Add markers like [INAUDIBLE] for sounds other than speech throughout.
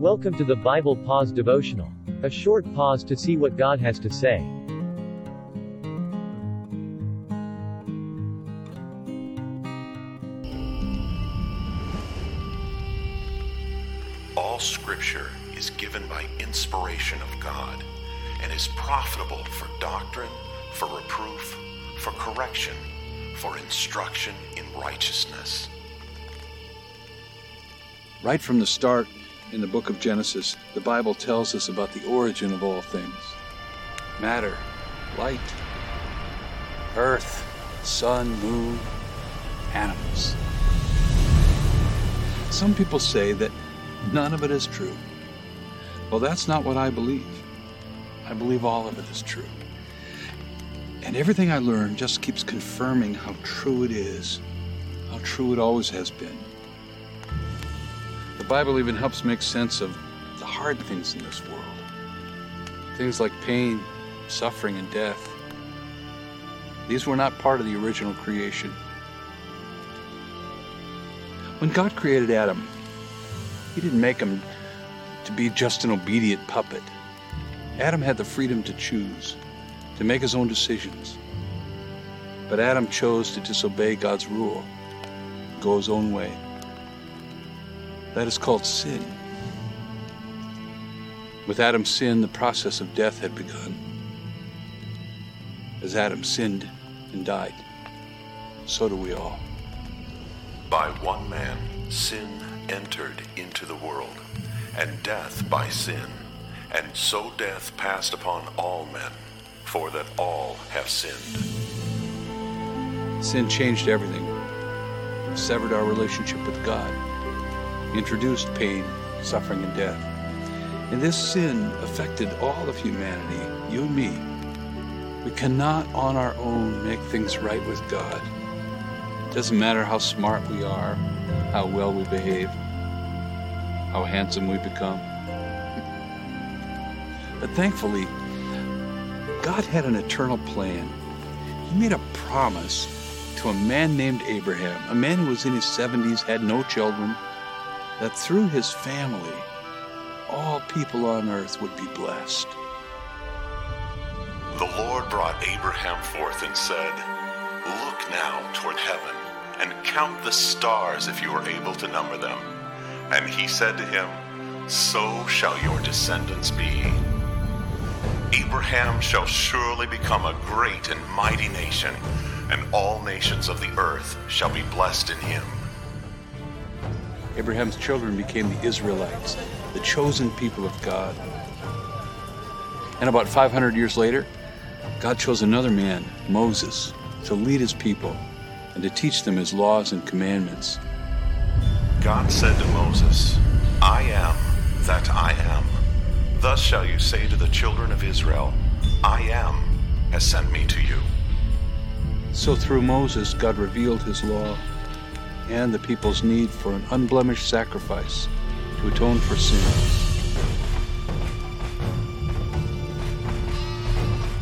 Welcome to the Bible Pause Devotional. A short pause to see what God has to say. All scripture is given by inspiration of God and is profitable for doctrine, for reproof, for correction, for instruction in righteousness. Right from the start in the book of Genesis, the Bible tells us about the origin of all things matter, light, earth, sun, moon, animals. Some people say that none of it is true. Well, that's not what I believe. I believe all of it is true. And everything I learn just keeps confirming how true it is, how true it always has been. The Bible even helps make sense of the hard things in this world. Things like pain, suffering, and death. These were not part of the original creation. When God created Adam, He didn't make him to be just an obedient puppet. Adam had the freedom to choose, to make his own decisions. But Adam chose to disobey God's rule, go his own way. That is called sin. With Adam's sin, the process of death had begun. As Adam sinned and died, so do we all. By one man, sin entered into the world, and death by sin. And so death passed upon all men, for that all have sinned. Sin changed everything, severed our relationship with God, introduced pain, suffering, and death. And this sin affected all of humanity, you and me. We cannot on our own make things right with God. It doesn't matter how smart we are, how well we behave, how handsome we become. But thankfully, God had an eternal plan. He made a promise to a man named Abraham, a man who was in his 70s, had no children, that through his family, all people on earth would be blessed. The Lord brought Abraham forth and said, Look now toward heaven, and count the stars if you are able to number them. And he said to him, So shall your descendants be. Abraham shall surely become a great and mighty nation, and all nations of the earth shall be blessed in him. Abraham's children became the Israelites, the chosen people of God. And about 500 years later, God chose another man, Moses, to lead his people and to teach them his laws and commandments. God said to Moses, I am that I am. Thus shall you say to the children of Israel, I am has sent me to you. So through Moses, God revealed his law and the people's need for an unblemished sacrifice to atone for sins.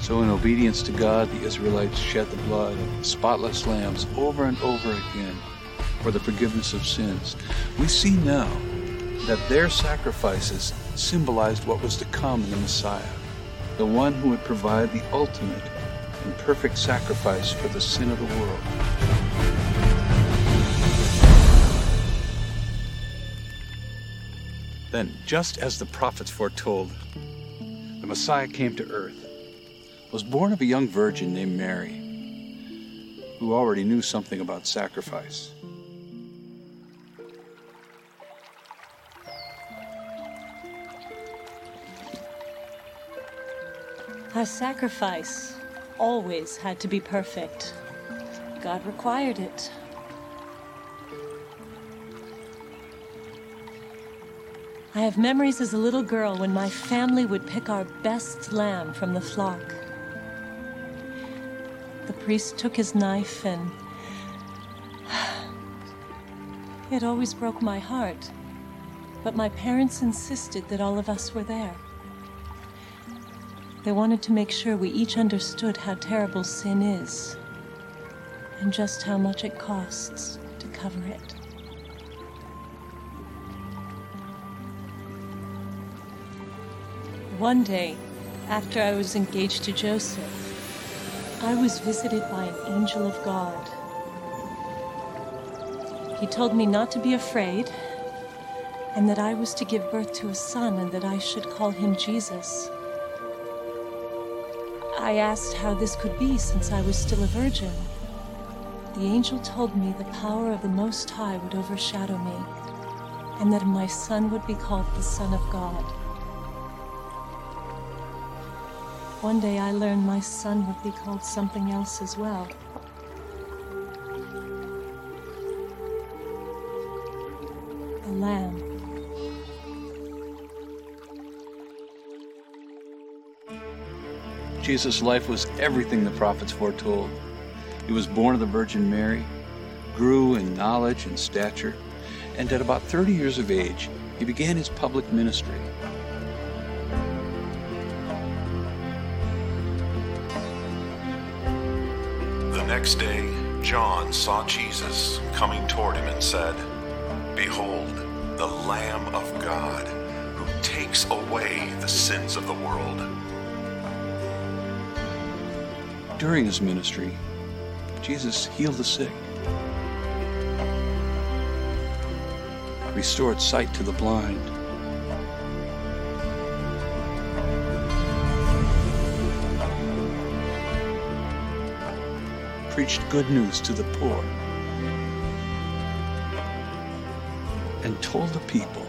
So, in obedience to God, the Israelites shed the blood of spotless lambs over and over again for the forgiveness of sins. We see now that their sacrifices symbolized what was to come in the Messiah, the one who would provide the ultimate and perfect sacrifice for the sin of the world. Then, just as the prophets foretold, the Messiah came to earth, was born of a young virgin named Mary, who already knew something about sacrifice. Our sacrifice always had to be perfect. God required it. I have memories as a little girl when my family would pick our best lamb from the flock. The priest took his knife and. [SIGHS] It always broke my heart, but my parents insisted that all of us were there. They wanted to make sure we each understood how terrible sin is and just how much it costs to cover it. One day, after I was engaged to Joseph, I was visited by an angel of God. He told me not to be afraid and that I was to give birth to a son and that I should call him Jesus. I asked how this could be since I was still a virgin. The angel told me the power of the Most High would overshadow me and that my son would be called the Son of God. One day I learned my son would be called something else as well. A lamb. Jesus' life was everything the prophets foretold. He was born of the Virgin Mary, grew in knowledge and stature, and at about 30 years of age, he began his public ministry. Next day, John saw Jesus coming toward him and said, Behold, the Lamb of God, who takes away the sins of the world. During his ministry, Jesus healed the sick, restored sight to the blind, preached good news to the poor, and told the people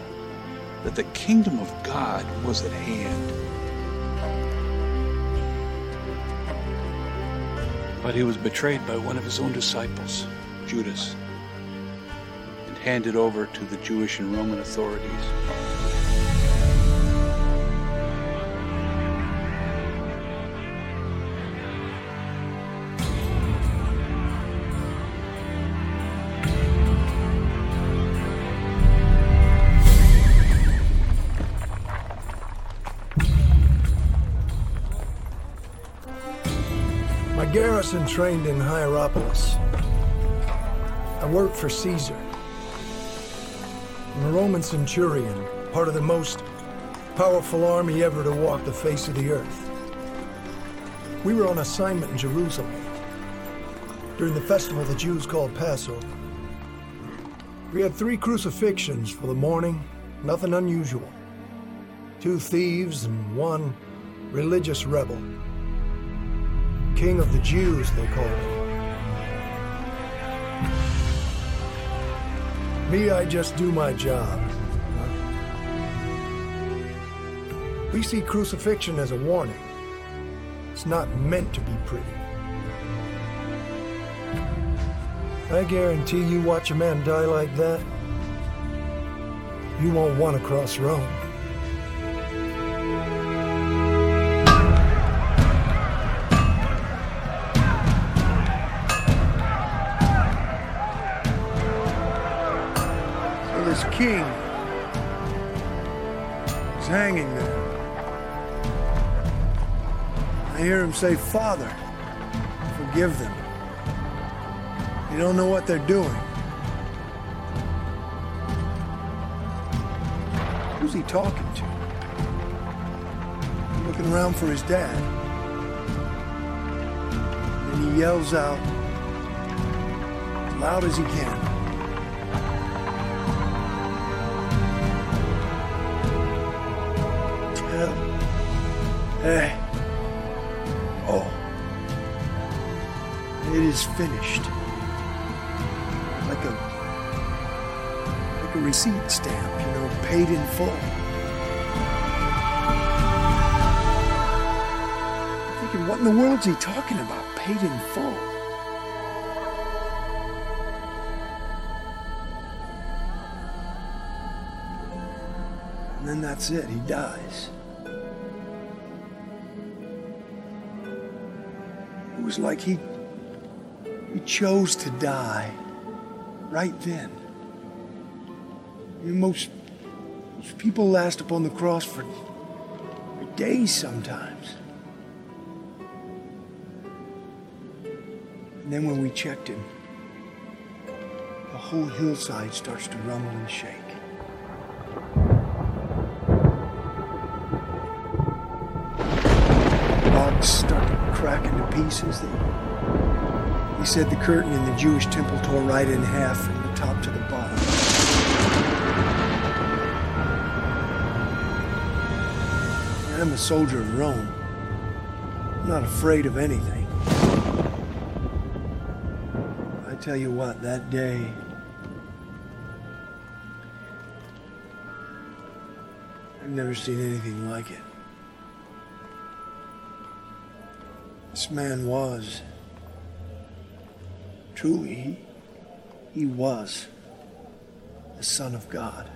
that the kingdom of God was at hand. But he was betrayed by one of his own disciples, Judas, and handed over to the Jewish and Roman authorities. My garrison trained in Hierapolis. I worked for Caesar. I'm a Roman centurion, part of the most powerful army ever to walk the face of the earth. We were on assignment in Jerusalem during the festival the Jews called Passover. We had three crucifixions for the morning, nothing unusual. Two thieves and one religious rebel. King of the Jews, they called him. Me, I just do my job. We see crucifixion as a warning. It's not meant to be pretty. I guarantee you watch a man die like that, you won't want to cross Rome. King is hanging there. I hear him say, Father, forgive them. You don't know what they're doing. Who's he talking to? Looking around for his dad. And he yells out as loud as he can. Hey. Oh. It is finished. Like a like a receipt stamp, you know, paid in full. I'm thinking, what in the world's he talking about? Paid in full. And then that's it, he dies. Was like he he chose to die right then. I mean, most, most people last upon the cross for, for days sometimes. And then when we checked him, the whole hillside starts to rumble and shake. Pieces. He said the curtain in the Jewish temple tore right in half from the top to the bottom. I'm a soldier of Rome. I'm not afraid of anything. I tell you what, that day. I've never seen anything like it. Man was. Truly, he, he was the Son of God.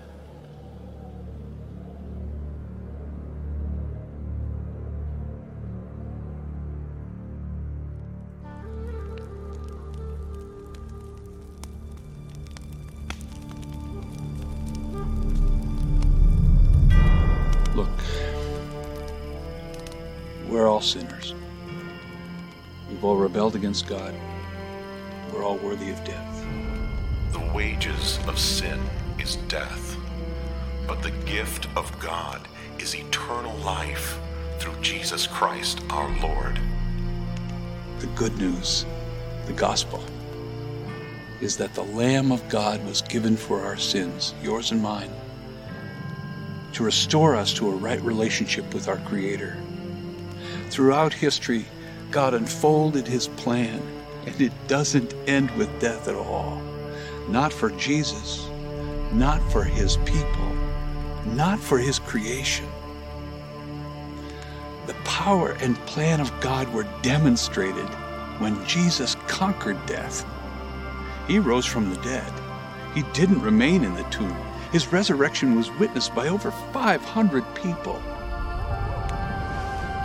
Against God. We're all worthy of death. The wages of sin is death, but the gift of God is eternal life through Jesus Christ our Lord. The good news, the gospel, is that the Lamb of God was given for our sins, yours and mine, to restore us to a right relationship with our Creator. Throughout history, God unfolded His plan, and it doesn't end with death at all. Not for Jesus, not for His people, not for His creation. The power and plan of God were demonstrated when Jesus conquered death. He rose from the dead. He didn't remain in the tomb. His resurrection was witnessed by over 500 people.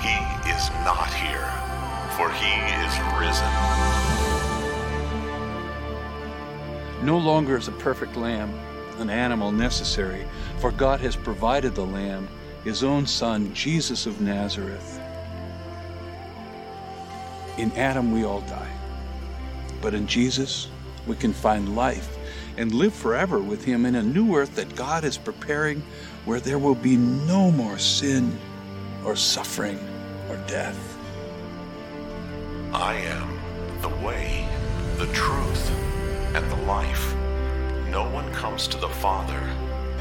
He is not here, for he is risen. No longer is a perfect lamb an animal necessary, for God has provided the lamb, his own son, Jesus of Nazareth. In Adam, we all die. But in Jesus, we can find life and live forever with him in a new earth that God is preparing where there will be no more sin or suffering or death. I am the way, the truth, and the life. No one comes to the Father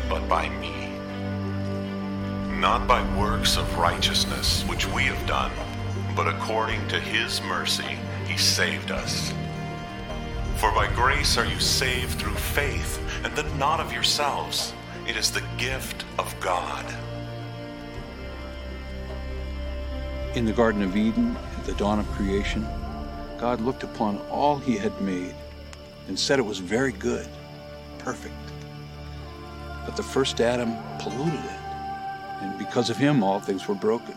but by me. Not by works of righteousness which we have done, but according to his mercy he saved us. For by grace are you saved through faith, and that not of yourselves. It is the gift of God. In the Garden of Eden, the dawn of creation, God looked upon all he had made and said it was very good, perfect. But the first Adam polluted it, and because of him, all things were broken.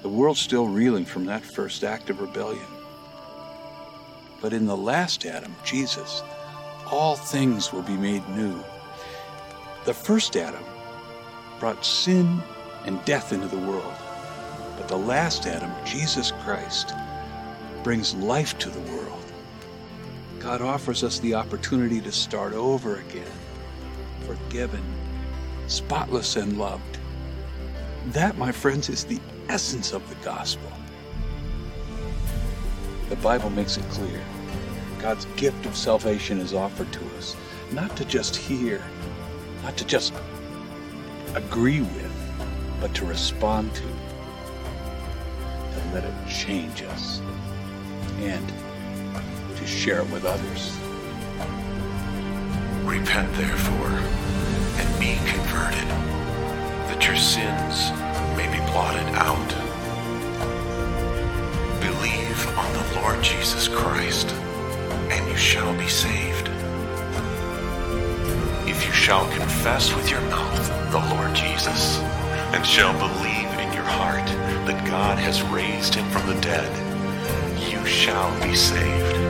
The world's still reeling from that first act of rebellion. But in the last Adam, Jesus, all things will be made new. The first Adam brought sin and death into the world. But the last Adam, Jesus Christ, brings life to the world. God offers us the opportunity to start over again, forgiven, spotless, and loved. That, my friends, is the essence of the gospel. The Bible makes it clear. God's gift of salvation is offered to us, not to just hear, not to just agree with, but to respond to, to let it change us, and to share it with others. Repent therefore, and be converted, that your sins may be blotted out. Believe on the Lord Jesus Christ, and you shall be saved. If you shall confess with your mouth the Lord Jesus, and shall believe heart that God has raised him from the dead, you shall be saved.